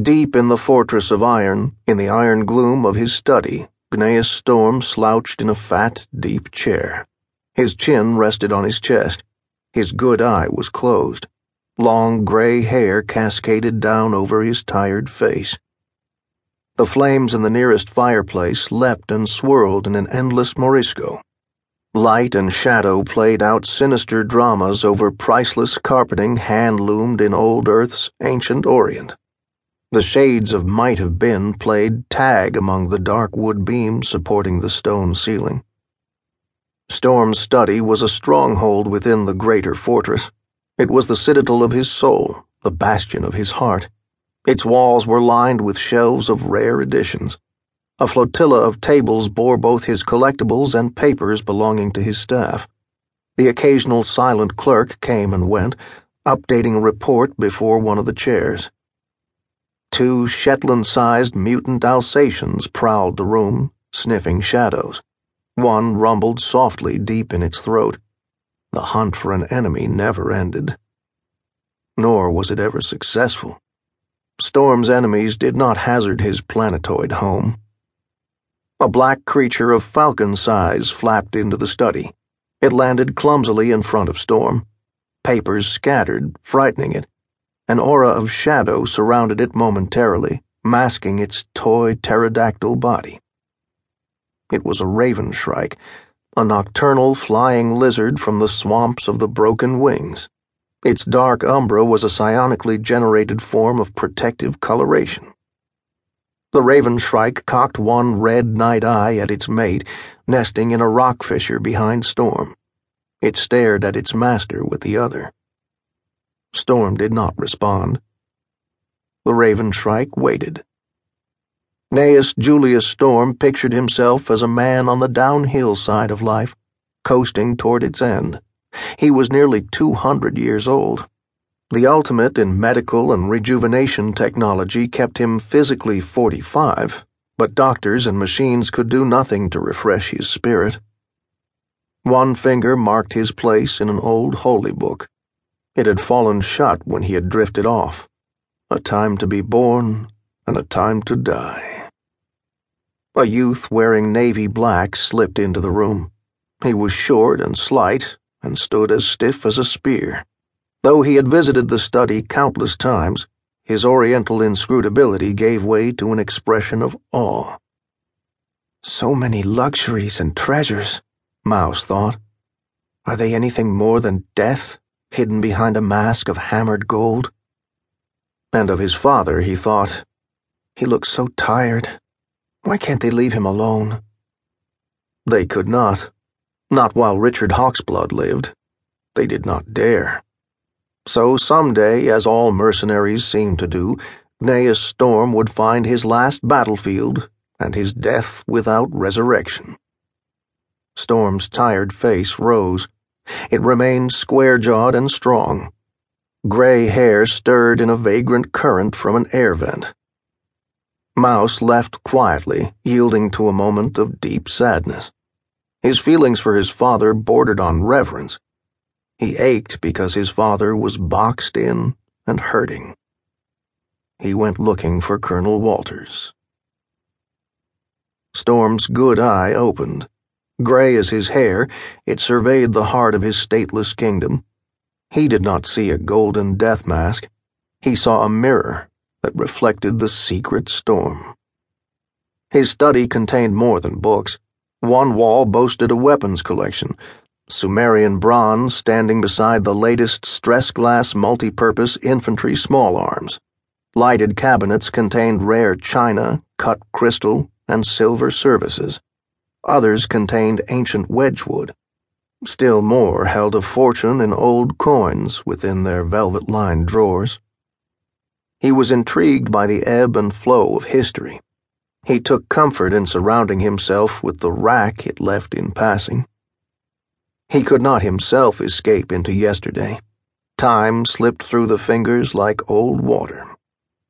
Deep in the fortress of iron, in the iron gloom of his study, Gneaus Storm slouched in a fat, deep chair. His chin rested on his chest. His good eye was closed. Long gray hair cascaded down over his tired face. The flames in the nearest fireplace leapt and swirled in an endless morisco. Light and shadow played out sinister dramas over priceless carpeting hand loomed in old Earth's ancient Orient. The shades of might have been played tag among the dark wood beams supporting the stone ceiling. Storm's study was a stronghold within the greater fortress. It was the citadel of his soul, the bastion of his heart. Its walls were lined with shelves of rare editions. A flotilla of tables bore both his collectibles and papers belonging to his staff. The occasional silent clerk came and went, updating a report before one of the chairs. Two Shetland sized mutant Alsatians prowled the room, sniffing shadows. One rumbled softly deep in its throat. The hunt for an enemy never ended. Nor was it ever successful. Storm's enemies did not hazard his planetoid home. A black creature of falcon size flapped into the study. It landed clumsily in front of Storm. Papers scattered, frightening it. An aura of shadow surrounded it momentarily, masking its toy pterodactyl body. It was a raven shrike, a nocturnal flying lizard from the swamps of the broken wings. Its dark umbra was a psionically generated form of protective coloration. The raven shrike cocked one red night eye at its mate, nesting in a rock fissure behind Storm. It stared at its master with the other. Storm did not respond. The Raven Shrike waited. Gneaus Julius Storm pictured himself as a man on the downhill side of life, coasting toward its end. He was nearly 200 years old. The ultimate in medical and rejuvenation technology kept him physically 45, but doctors and machines could do nothing to refresh his spirit. One finger marked his place in an old holy book. It had fallen shut when he had drifted off. A time to be born and a time to die. A youth wearing navy black slipped into the room. He was short and slight and stood as stiff as a spear. Though he had visited the study countless times, his oriental inscrutability gave way to an expression of awe. So many luxuries and treasures, Mouse thought. Are they anything more than death? Hidden behind a mask of hammered gold. And of his father, he thought, he looks so tired. Why can't they leave him alone? They could not. Not while Richard Hawksblood lived. They did not dare. So someday, as all mercenaries seem to do, Gneaus Storm would find his last battlefield and his death without resurrection. Storm's tired face rose. It remained square jawed and strong. Gray hair stirred in a vagrant current from an air vent. Mouse left quietly, yielding to a moment of deep sadness. His feelings for his father bordered on reverence. He ached because his father was boxed in and hurting. He went looking for Colonel Walters. Storm's good eye opened. Gray as his hair, it surveyed the heart of his stateless kingdom. He did not see a golden death mask. He saw a mirror that reflected the secret storm. His study contained more than books. One wall boasted a weapons collection, Sumerian bronze standing beside the latest stress glass multi-purpose infantry small arms. Lighted cabinets contained rare china, cut crystal, and silver services. Others contained ancient Wedgwood. Still more held a fortune in old coins within their velvet lined drawers. He was intrigued by the ebb and flow of history. He took comfort in surrounding himself with the wrack it left in passing. He could not himself escape into yesterday. Time slipped through the fingers like old water.